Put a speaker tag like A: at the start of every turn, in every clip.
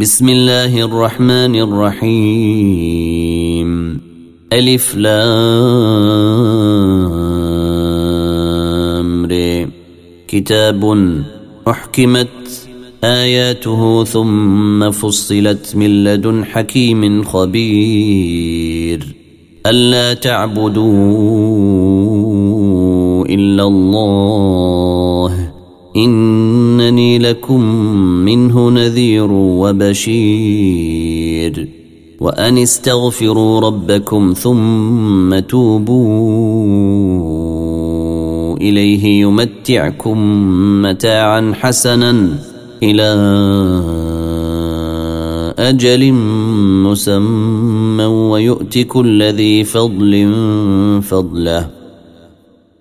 A: بسم الله الرحمن الرحيم ألف لام كتاب أحكمت آياته ثم فصلت من لدن حكيم خبير ألا تعبدوا إلا الله إنني لكم منه نذير وبشير. وأن استغفروا ربكم ثم توبوا إليه يمتعكم متاعا حسنا إلى أجل مسمى ويؤت كل ذي فضل فضله.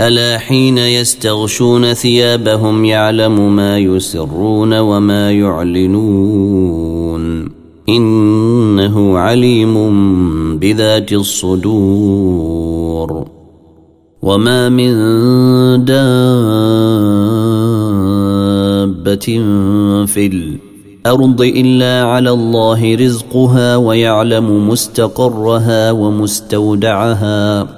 A: ألا حين يستغشون ثيابهم يعلم ما يسرون وما يعلنون إنه عليم بذات الصدور وما من دابة في الأرض إلا على الله رزقها ويعلم مستقرها ومستودعها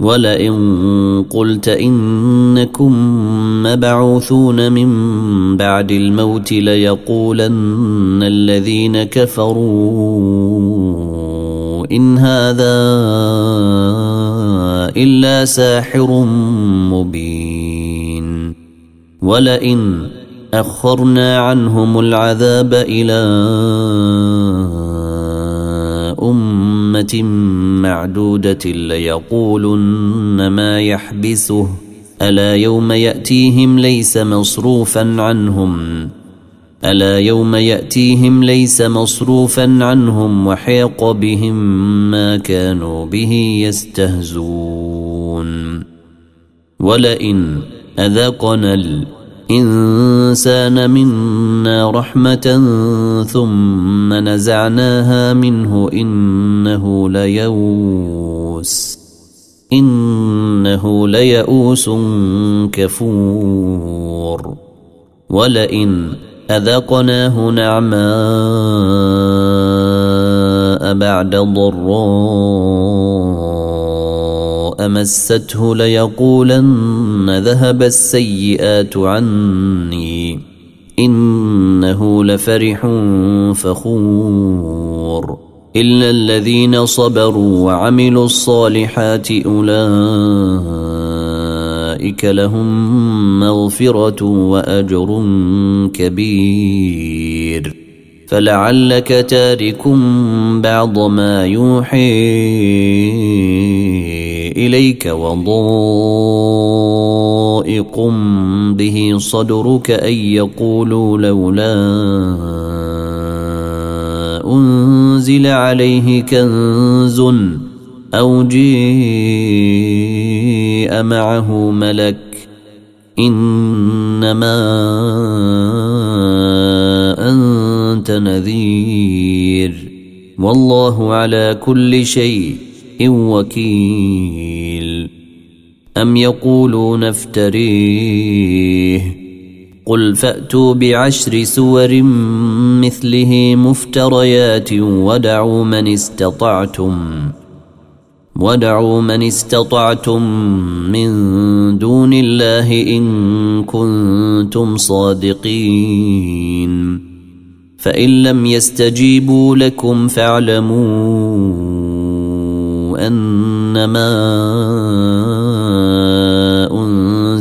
A: ولئن قلت إنكم مبعوثون من بعد الموت ليقولن الذين كفروا إن هذا إلا ساحر مبين. ولئن أخرنا عنهم العذاب إلى أمة معدودة ليقولن ما يحبسه. ألا يوم يأتيهم ليس مصروفا عنهم. ألا يوم يأتيهم ليس مصروفا عنهم وحيق بهم ما كانوا به يستهزون. ولئن أذقنا الإنسان منا رحمة ثم نزعناها منه إنه ليوس إنه ليئوس كفور. ولئن أذقناه نعماء بعد ضراء مسته ليقولن ذهب السيئات عني. إنه لفرح فخور. إلا الذين صبروا وعملوا الصالحات أولئك لهم مغفرة وأجر كبير. فلعلك تارك بعض ما يوحي إليك وضائق به صدرك أن يقولوا لولا أنزل عليه كنز أو جيء معه ملك إنما أنت نذير والله على كل شيء وكيل أم يقولون افتريه قل فأتوا بعشر سور مثله مفتريات ودعوا من استطعتم ودعوا من استطعتم من دون الله إن كنتم صادقين فإن لم يستجيبوا لكم فاعلموا أنما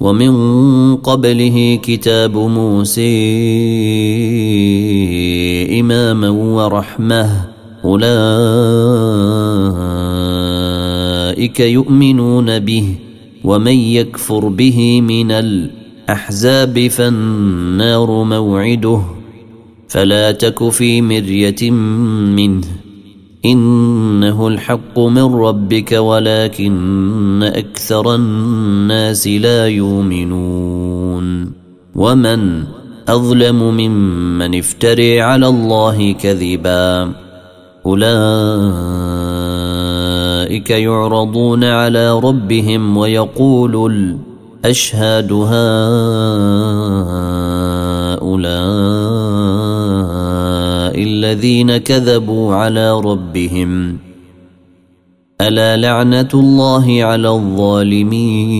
A: ومن قبله كتاب موسى إماما ورحمة. أولئك يؤمنون به ومن يكفر به من الأحزاب فالنار موعده. فلا تك في مرية منه. إنه الحق من ربك ولكن أكثر الناس لا يؤمنون. ومن أظلم ممن افتري على الله كذبا. أولئك يعرضون على ربهم ويقول أشهد هؤلاء الذين كذبوا على ربهم. ألا لعنة الله على الظالمين.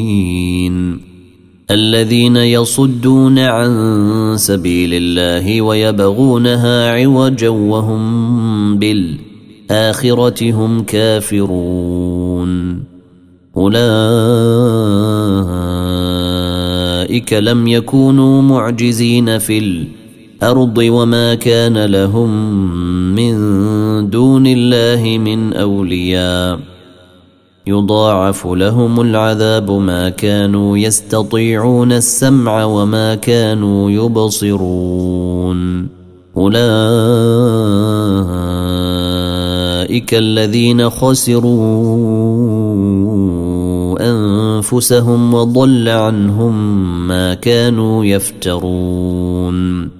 A: الذين يصدون عن سبيل الله ويبغونها عوجا وهم بالآخرة هم كافرون. أولئك لم يكونوا معجزين في الأرض وما كان لهم من دون الله من أولياء. يضاعف لهم العذاب ما كانوا يستطيعون السمع وما كانوا يبصرون. أولئك الذين خسروا أنفسهم وضل عنهم ما كانوا يفترون.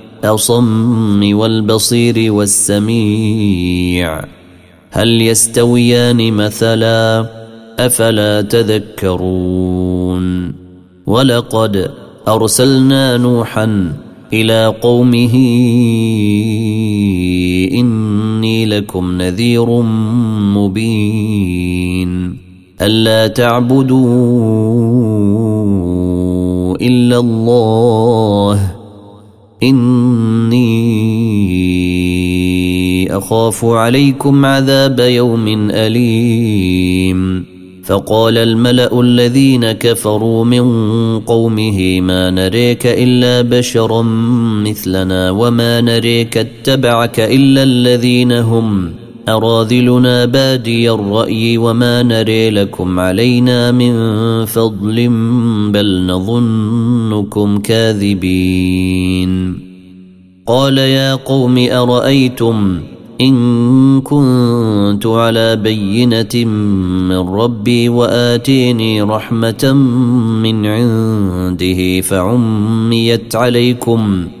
A: والأصم والبصير والسميع هل يستويان مثلا أفلا تذكرون ولقد أرسلنا نوحا إلى قومه إني لكم نذير مبين ألا تعبدوا إلا الله إني أخاف عليكم عذاب يوم أليم. فقال الملأ الذين كفروا من قومه ما نريك إلا بشرا مثلنا وما نريك اتبعك إلا الذين هم أراذلنا بادي الرأي وما نري لكم علينا من فضل بل نظنكم كاذبين. قال يا قوم أرأيتم إن كنت على بينة من ربي وآتيني رحمة من عنده فعميت عليكم ۖ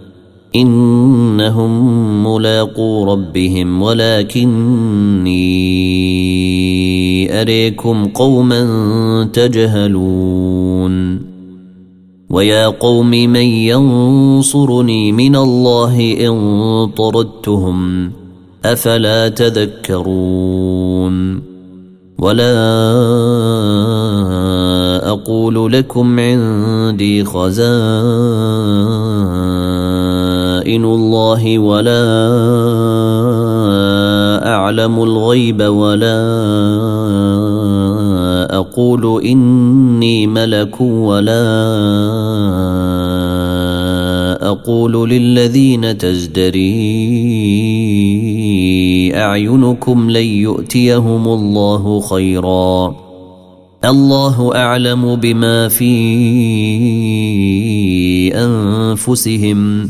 A: إنهم ملاقو ربهم ولكني أريكم قوما تجهلون. ويا قوم من ينصرني من الله إن طردتهم أفلا تذكرون. ولا أقول لكم عندي خزائن الله ولا أعلم الغيب ولا أقول إني ملك ولا أقول للذين تزدري أعينكم لن يؤتيهم الله خيرا. الله أعلم بما في أنفسهم.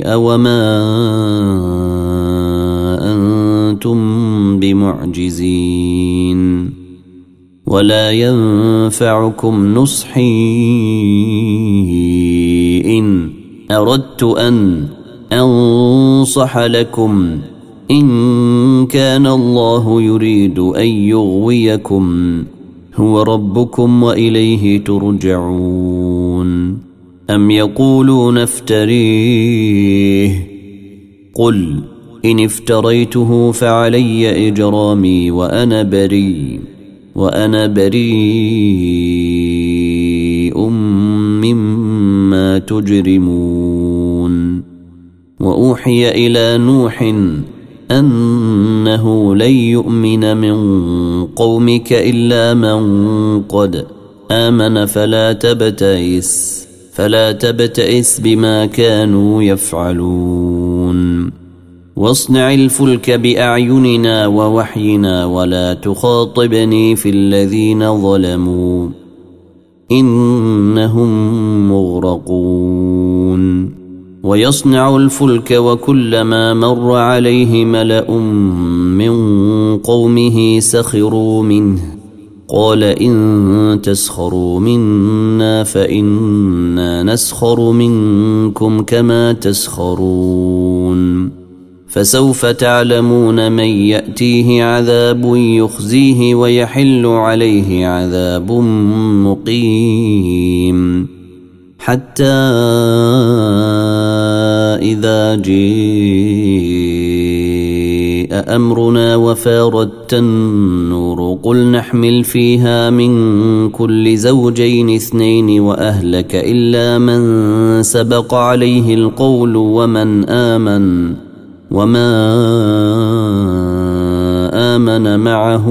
A: شيء وما أنتم بمعجزين ولا ينفعكم نصحي ان اردت ان انصح لكم ان كان الله يريد ان يغويكم هو ربكم واليه ترجعون أم يقولون افتريه؟ قل إن افتريته فعلي إجرامي وأنا بريء وأنا بريء مما تجرمون. وأوحي إلى نوح أنه لن يؤمن من قومك إلا من قد آمن فلا تبتئس. فلا تبتئس بما كانوا يفعلون. واصنع الفلك بأعيننا ووحينا ولا تخاطبني في الذين ظلموا. إنهم مغرقون. ويصنع الفلك وكلما مر عليه ملأ من قومه سخروا منه. قال إن تسخروا منا فإنا نسخر منكم كما تسخرون. فسوف تعلمون من يأتيه عذاب يخزيه ويحل عليه عذاب مقيم. حتى إذا أمرنا وفاردت النور. قل نحمل فيها من كل زوجين اثنين وأهلك إلا من سبق عليه القول ومن آمن وما آمن معه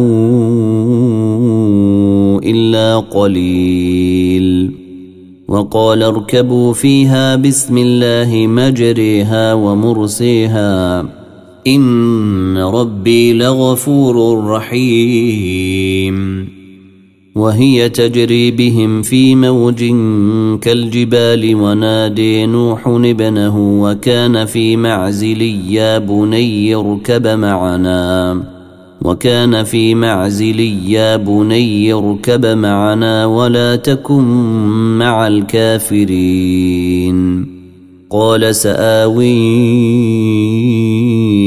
A: إلا قليل. وقال اركبوا فيها بسم الله مجريها ومرسيها. إن ربي لغفور رحيم. وهي تجري بهم في موج كالجبال ونادي نوح ابنه وكان في معزل يا بني اركب معنا. وكان في معزل يا بني اركب معنا ولا تكن مع الكافرين. قال سآوي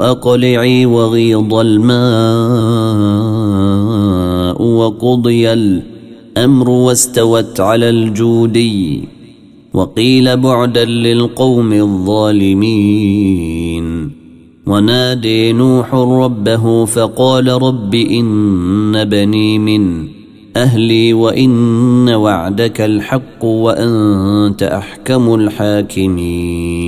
A: أقلعي وغيض الماء وقضي الأمر واستوت على الجودي وقيل بعدا للقوم الظالمين. ونادي نوح ربه فقال رب إن بني من أهلي وإن وعدك الحق وأنت أحكم الحاكمين.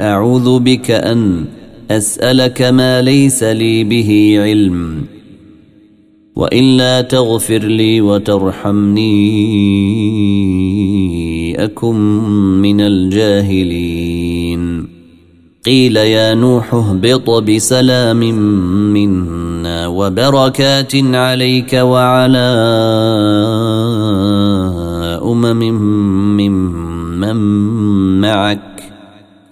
A: أعوذ بك أن أسألك ما ليس لي به علم وإلا تغفر لي وترحمني أكن من الجاهلين. قيل يا نوح اهبط بسلام منا وبركات عليك وعلى أمم ممن معك.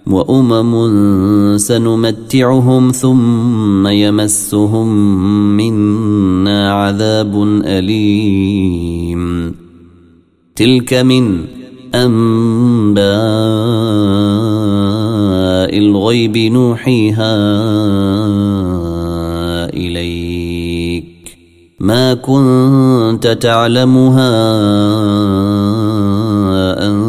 A: وأمم سنمتعهم ثم يمسهم منا عذاب أليم. تلك من أنباء الغيب نوحيها إليك. ما كنت تعلمها انت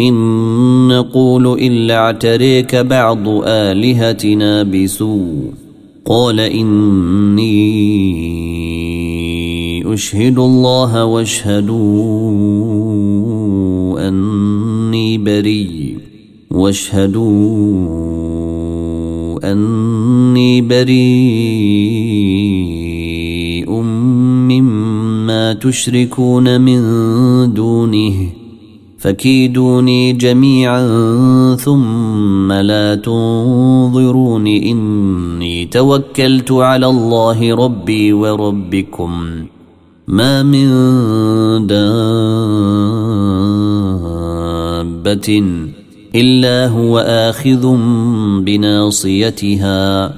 A: إن نقول إلا اعتريك بعض آلهتنا بسوء. قال إني أشهد الله واشهدوا أني بريء. واشهدوا أني بريء مما تشركون من دونه. فكيدوني جميعا ثم لا تنظرون إني توكلت على الله ربي وربكم. ما من دابة إلا هو آخذ بناصيتها.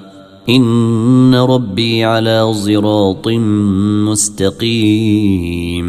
A: إن ربي على صراط مستقيم.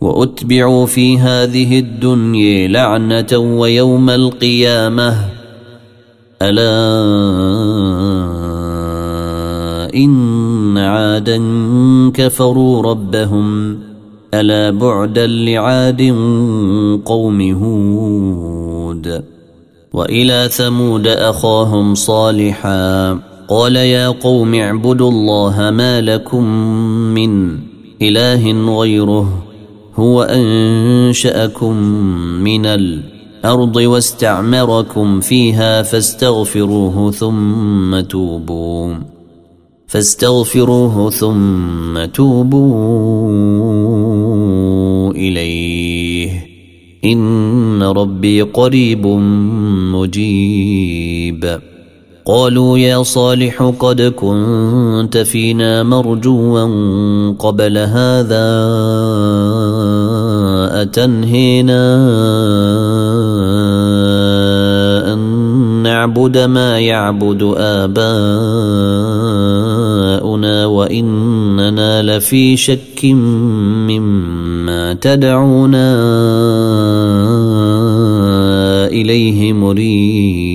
A: واتبعوا في هذه الدنيا لعنه ويوم القيامه الا ان عادا كفروا ربهم الا بعدا لعاد قوم هود والى ثمود اخاهم صالحا قال يا قوم اعبدوا الله ما لكم من إله غيره هو أنشأكم من الأرض واستعمركم فيها فاستغفروه ثم توبوا فاستغفروه ثم توبوا إليه إن ربي قريب مجيب قالوا يا صالح قد كنت فينا مرجوا قبل هذا أتنهينا أن نعبد ما يعبد آباؤنا وإننا لفي شك مما تدعونا إليه مريب.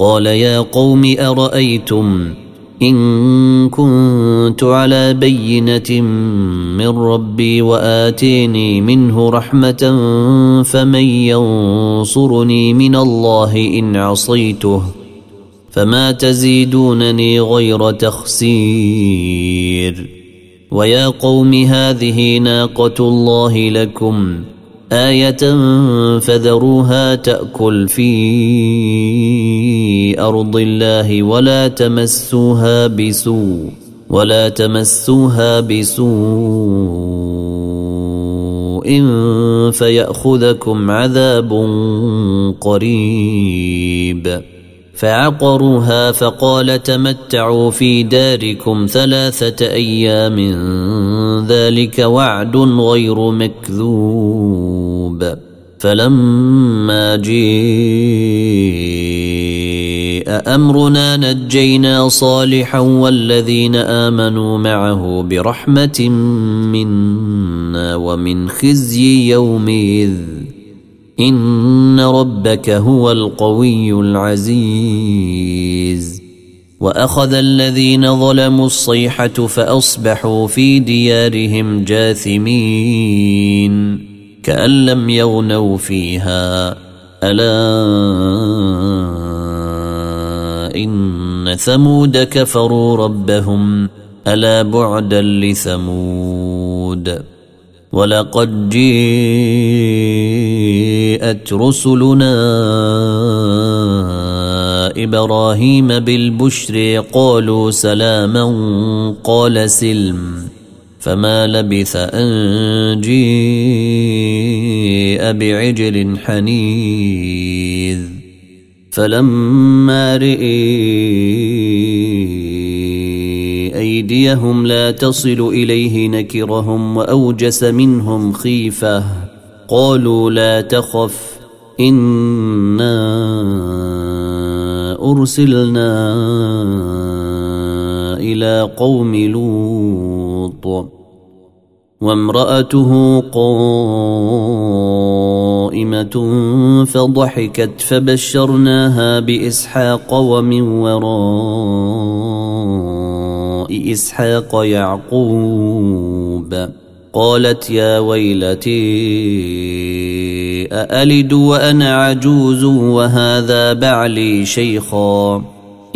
A: قال يا قوم أرأيتم إن كنت على بينة من ربي وآتيني منه رحمة فمن ينصرني من الله إن عصيته فما تزيدونني غير تخسير ويا قوم هذه ناقة الله لكم آية فذروها تأكل في أرض الله ولا تمسوها بسوء ولا تمسوها بسوء فيأخذكم عذاب قريب. فعقروها فقال تمتعوا في داركم ثلاثة أيام ذلك وعد غير مكذوب. فلما جيء أمرنا نجينا صالحا والذين آمنوا معه برحمة منا ومن خزي يومئذ ان ربك هو القوي العزيز. واخذ الذين ظلموا الصيحه فاصبحوا في ديارهم جاثمين. كأن لم يغنوا فيها. ألا إن ثمود كفروا ربهم. ألا بعدا لثمود. ولقد جيءت رسلنا إبراهيم بالبشر قالوا سلاما قال سلم. فما لبث ان جيء بعجل حنيذ فلما رئي أيديهم لا تصل إليه نكرهم وأوجس منهم خيفة قالوا لا تخف إنا أرسلنا إلى قوم لوط وامرأته قائمة فضحكت فبشرناها بإسحاق ومن وراء إسحاق يعقوب قالت يا ويلتي أألد وأنا عجوز وهذا بعلي شيخا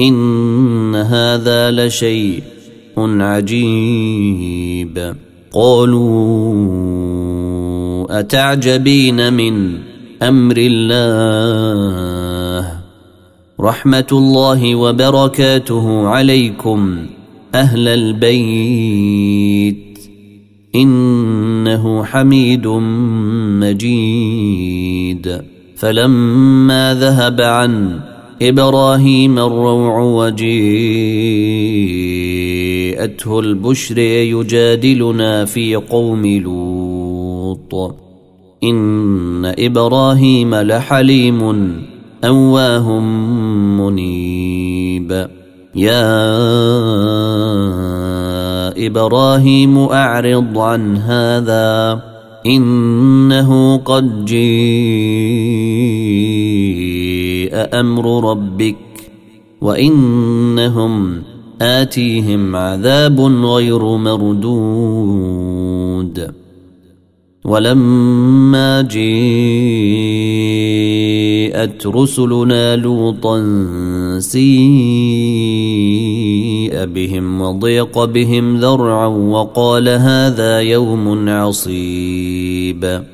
A: إن هذا لشيء عجيب. قالوا أتعجبين من أمر الله؟ رحمة الله وبركاته عليكم أهل البيت. إنه حميد مجيد. فلما ذهب عن إبراهيم الروع وجيءته البشر يجادلنا في قوم لوط. إن إبراهيم لحليم أواه منيب. يا إبراهيم أعرض عن هذا إنه قد أمر ربك وإنهم آتيهم عذاب غير مردود. ولما جيءت رسلنا لوطا سيء بهم وضيق بهم ذرعا وقال هذا يوم عصيب.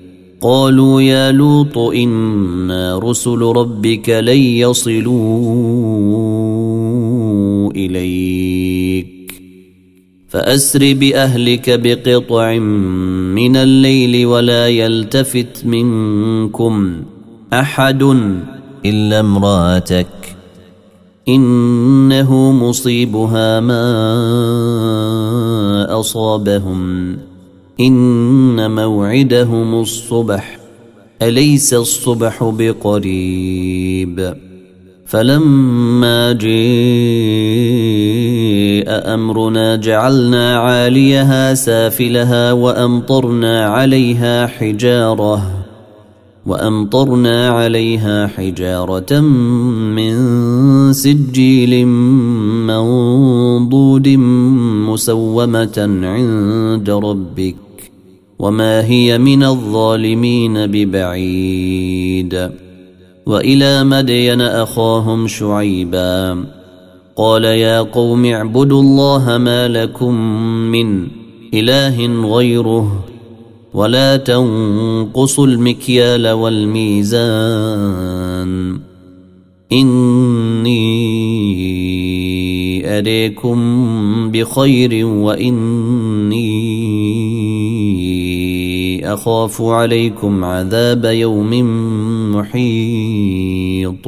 A: قالوا يا لوط إنا رسل ربك لن يصلوا إليك. فأسر بأهلك بقطع من الليل ولا يلتفت منكم أحد إلا امرأتك. إنه مصيبها ما أصابهم. إن موعدهم الصبح أليس الصبح بقريب؟ فلما جاء أمرنا جعلنا عاليها سافلها وأمطرنا عليها حجارة. وأمطرنا عليها حجارة من سجيل منضود مسومة عند ربك وما هي من الظالمين ببعيد. وإلى مدين أخاهم شعيبا. قال يا قوم اعبدوا الله ما لكم من إله غيره ولا تنقصوا المكيال والميزان. إني أريكم بخير وإني أخاف عليكم عذاب يوم محيط.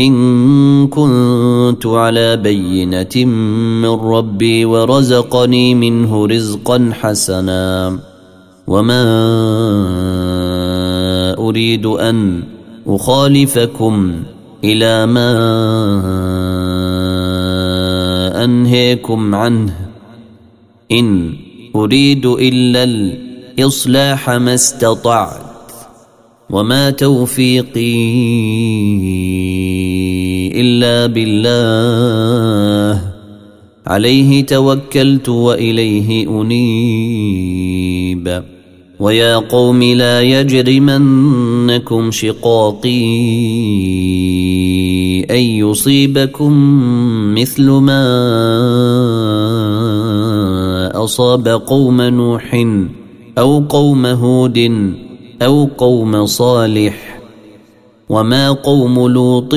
A: إن كنت على بينة من ربي ورزقني منه رزقا حسنا وما أريد أن أخالفكم إلى ما أنهيكم عنه. إن أريد إلا الإصلاح ما استطعت. وما توفيقي الا بالله عليه توكلت واليه انيب ويا قوم لا يجرمنكم شقاقي ان يصيبكم مثل ما اصاب قوم نوح أو قوم هود أو قوم صالح وما قوم لوط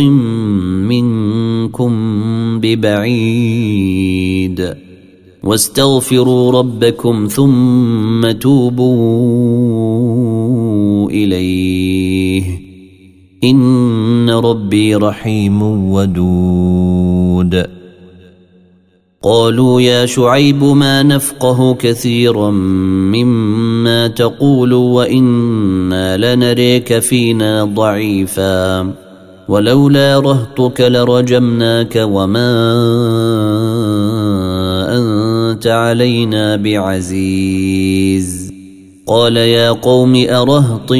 A: منكم ببعيد واستغفروا ربكم ثم توبوا إليه إن ربي رحيم ودود قالوا يا شعيب ما نفقه كثيرا مما تقول وإنا لنريك فينا ضعيفا ولولا رهطك لرجمناك وما أنت علينا بعزيز قال يا قوم أرهطي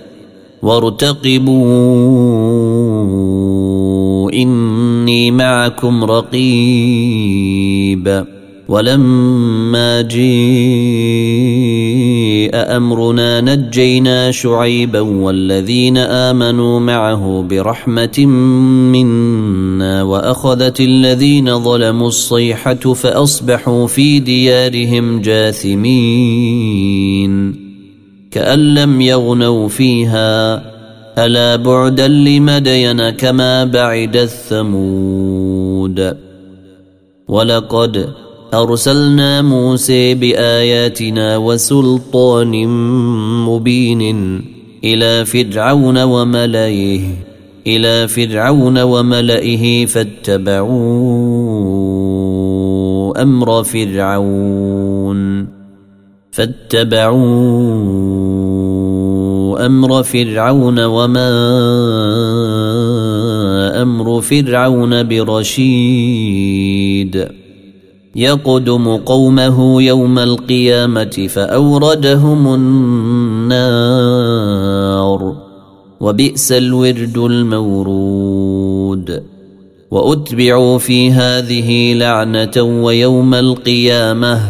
A: وارتقبوا. إني معكم رقيب. ولما جيء أمرنا نجينا شعيبا والذين آمنوا معه برحمة منا وأخذت الذين ظلموا الصيحة فأصبحوا في ديارهم جاثمين. كأن لم يغنوا فيها. ألا بعدا لمدين كما بعد الثمود. ولقد أرسلنا موسى بآياتنا وسلطان مبين إلى فرعون وملئه إلى فرعون وملئه فاتبعوا أمر فرعون. فاتبعوا أمر فرعون وما أمر فرعون برشيد. يقدم قومه يوم القيامة فأوردهم النار وبئس الورد المورود. وأتبعوا في هذه لعنة ويوم القيامة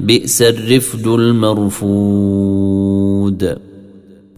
A: بئس الرفد المرفود.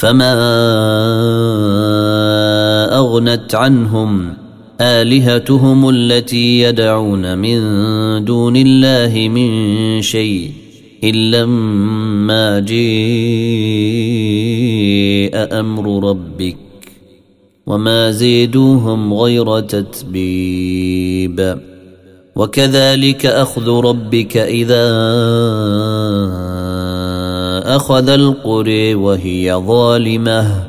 A: فما اغنت عنهم الهتهم التي يدعون من دون الله من شيء الا ما جاء أمر ربك وما زيدوهم غير تتبيب وكذلك اخذ ربك اذا أخذ القرى وهي ظالمة.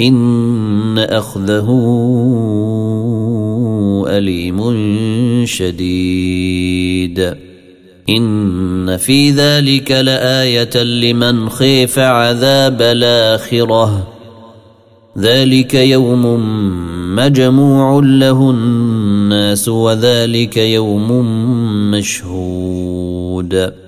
A: إن أخذه أليم شديد. إن في ذلك لآية لمن خيف عذاب الآخرة. ذلك يوم مجموع له الناس وذلك يوم مشهود.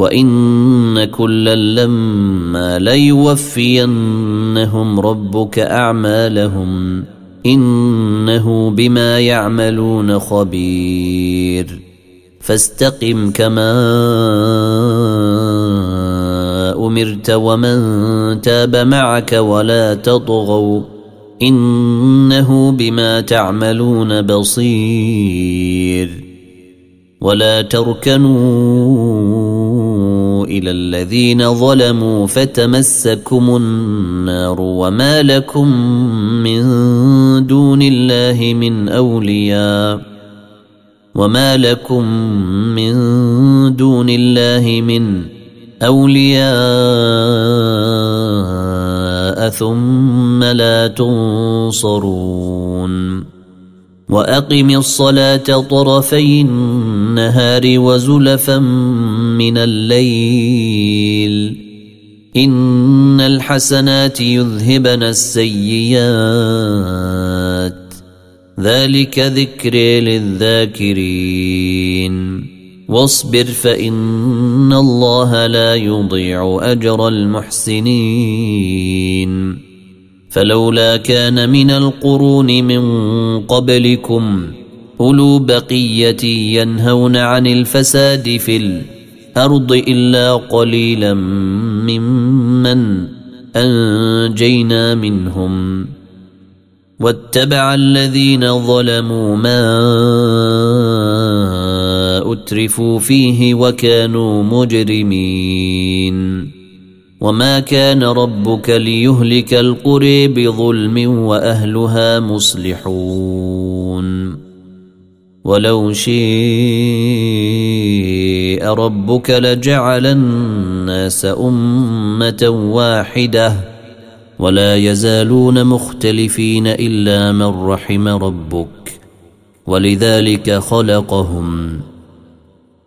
A: وان كلا لما ليوفينهم ربك اعمالهم انه بما يعملون خبير فاستقم كما امرت ومن تاب معك ولا تطغوا انه بما تعملون بصير ولا تركنوا إلى الذين ظلموا فتمسكم النار وما لكم من دون الله من أولياء وما لكم من دون الله من أولياء ثم لا تنصرون وأقم الصلاة طرفي النهار وزلفا من الليل. إن الحسنات يذهبن السيئات. ذلك ذكر للذاكرين. واصبر فإن الله لا يضيع أجر المحسنين. فلولا كان من القرون من قبلكم أولو بقية ينهون عن الفساد في الأرض إلا قليلا ممن أنجينا منهم. واتبع الذين ظلموا ما أترفوا فيه وكانوا مجرمين. وما كان ربك ليهلك القرى بظلم وأهلها مصلحون. ولو شيء ربك لجعل الناس أمة واحدة ولا يزالون مختلفين إلا من رحم ربك ولذلك خلقهم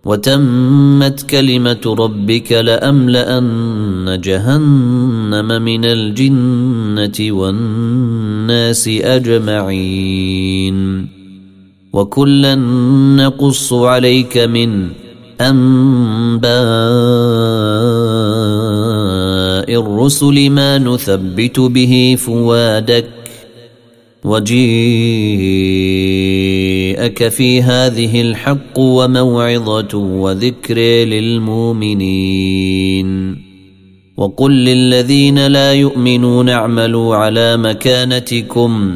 A: وتمت كلمة ربك لأملأن جهنم من الجنة والناس أجمعين وكلا نقص عليك من انباء الرسل ما نثبت به فوادك وجيءك في هذه الحق وموعظه وذكر للمؤمنين وقل للذين لا يؤمنون اعملوا على مكانتكم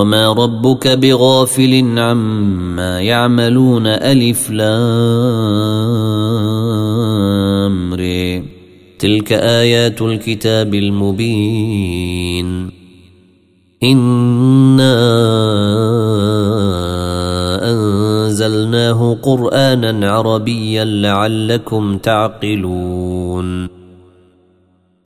A: وما ربك بغافل عما يعملون ألف لام تلك ايات الكتاب المبين انا انزلناه قرانا عربيا لعلكم تعقلون